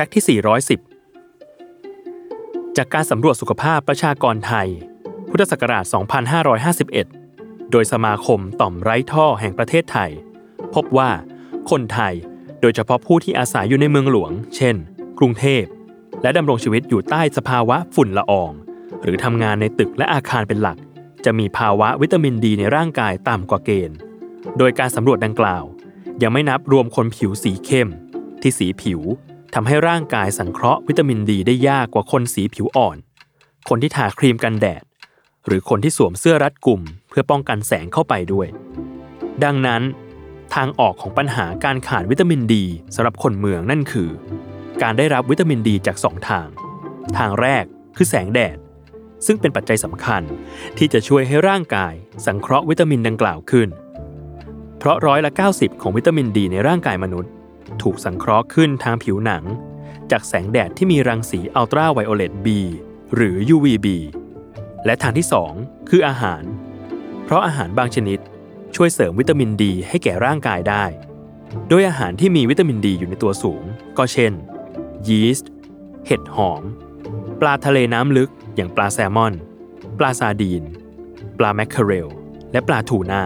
ฟกต์ที่ 410 จากการสำรวจสุขภาพประชากรไทย พุทธศักราช 2551 โดยสมาคมต่อมไร้ท่อแห่งประเทศไทย พบว่าคนไทยโดยเฉพาะผู้ที่อาศัยอยู่ในเมืองหลวง เช่น กรุงเทพ และดำรงชีวิตอยู่ใต้สภาวะฝุ่นละออง หรือทำงานในตึกและอาคารเป็นหลัก จะมีภาวะวิตามินดีในร่างกายต่ำกว่าเกณฑ์ โดยการสำรวจดังกล่าว ยังไม่นับรวมคนผิวสีเข้ม ที่สีผิว ทำให้ร่างกายสังเคราะห์วิตามินดีได้ยากกว่าคนสีผิวอ่อน คนที่ทาครีมกันแดด หรือคนที่สวมเสื้อรัดกลุ่ม เพื่อป้องกันแสงเข้าไปด้วย ดังนั้น ทางออกของปัญหาการขาดวิตามินดีสำหรับคนเมืองนั่นคือ การได้รับวิตามินดีจากสองทาง ทางแรกคือแสงแดด ซึ่งเป็นปัจจัยสำคัญที่จะช่วยให้ร่างกายสังเคราะห์วิตามินดังกล่าวขึ้น เพราะร้อยละ 90 ของวิตามินดีในร่างกายมนุษย์ ถูกสังเคราะห์ขึ้นทางผิวหนัง จากแสงแดดที่มีรังสีอัลตราไวโอเลต B หรือ UVB และทางที่ 2 คืออาหาร เพราะอาหารบางชนิดช่วยเสริมวิตามินดีให้แก่ร่างกายได้ โดยอาหารที่มีวิตามินดีอยู่ในตัวสูง ก็เช่น ยีสต์ เห็ดหอม ปลาทะเลน้ำลึกอย่างปลาแซลมอน ปลาซาดีน ปลาแมคเคเรล และปลาทูน่า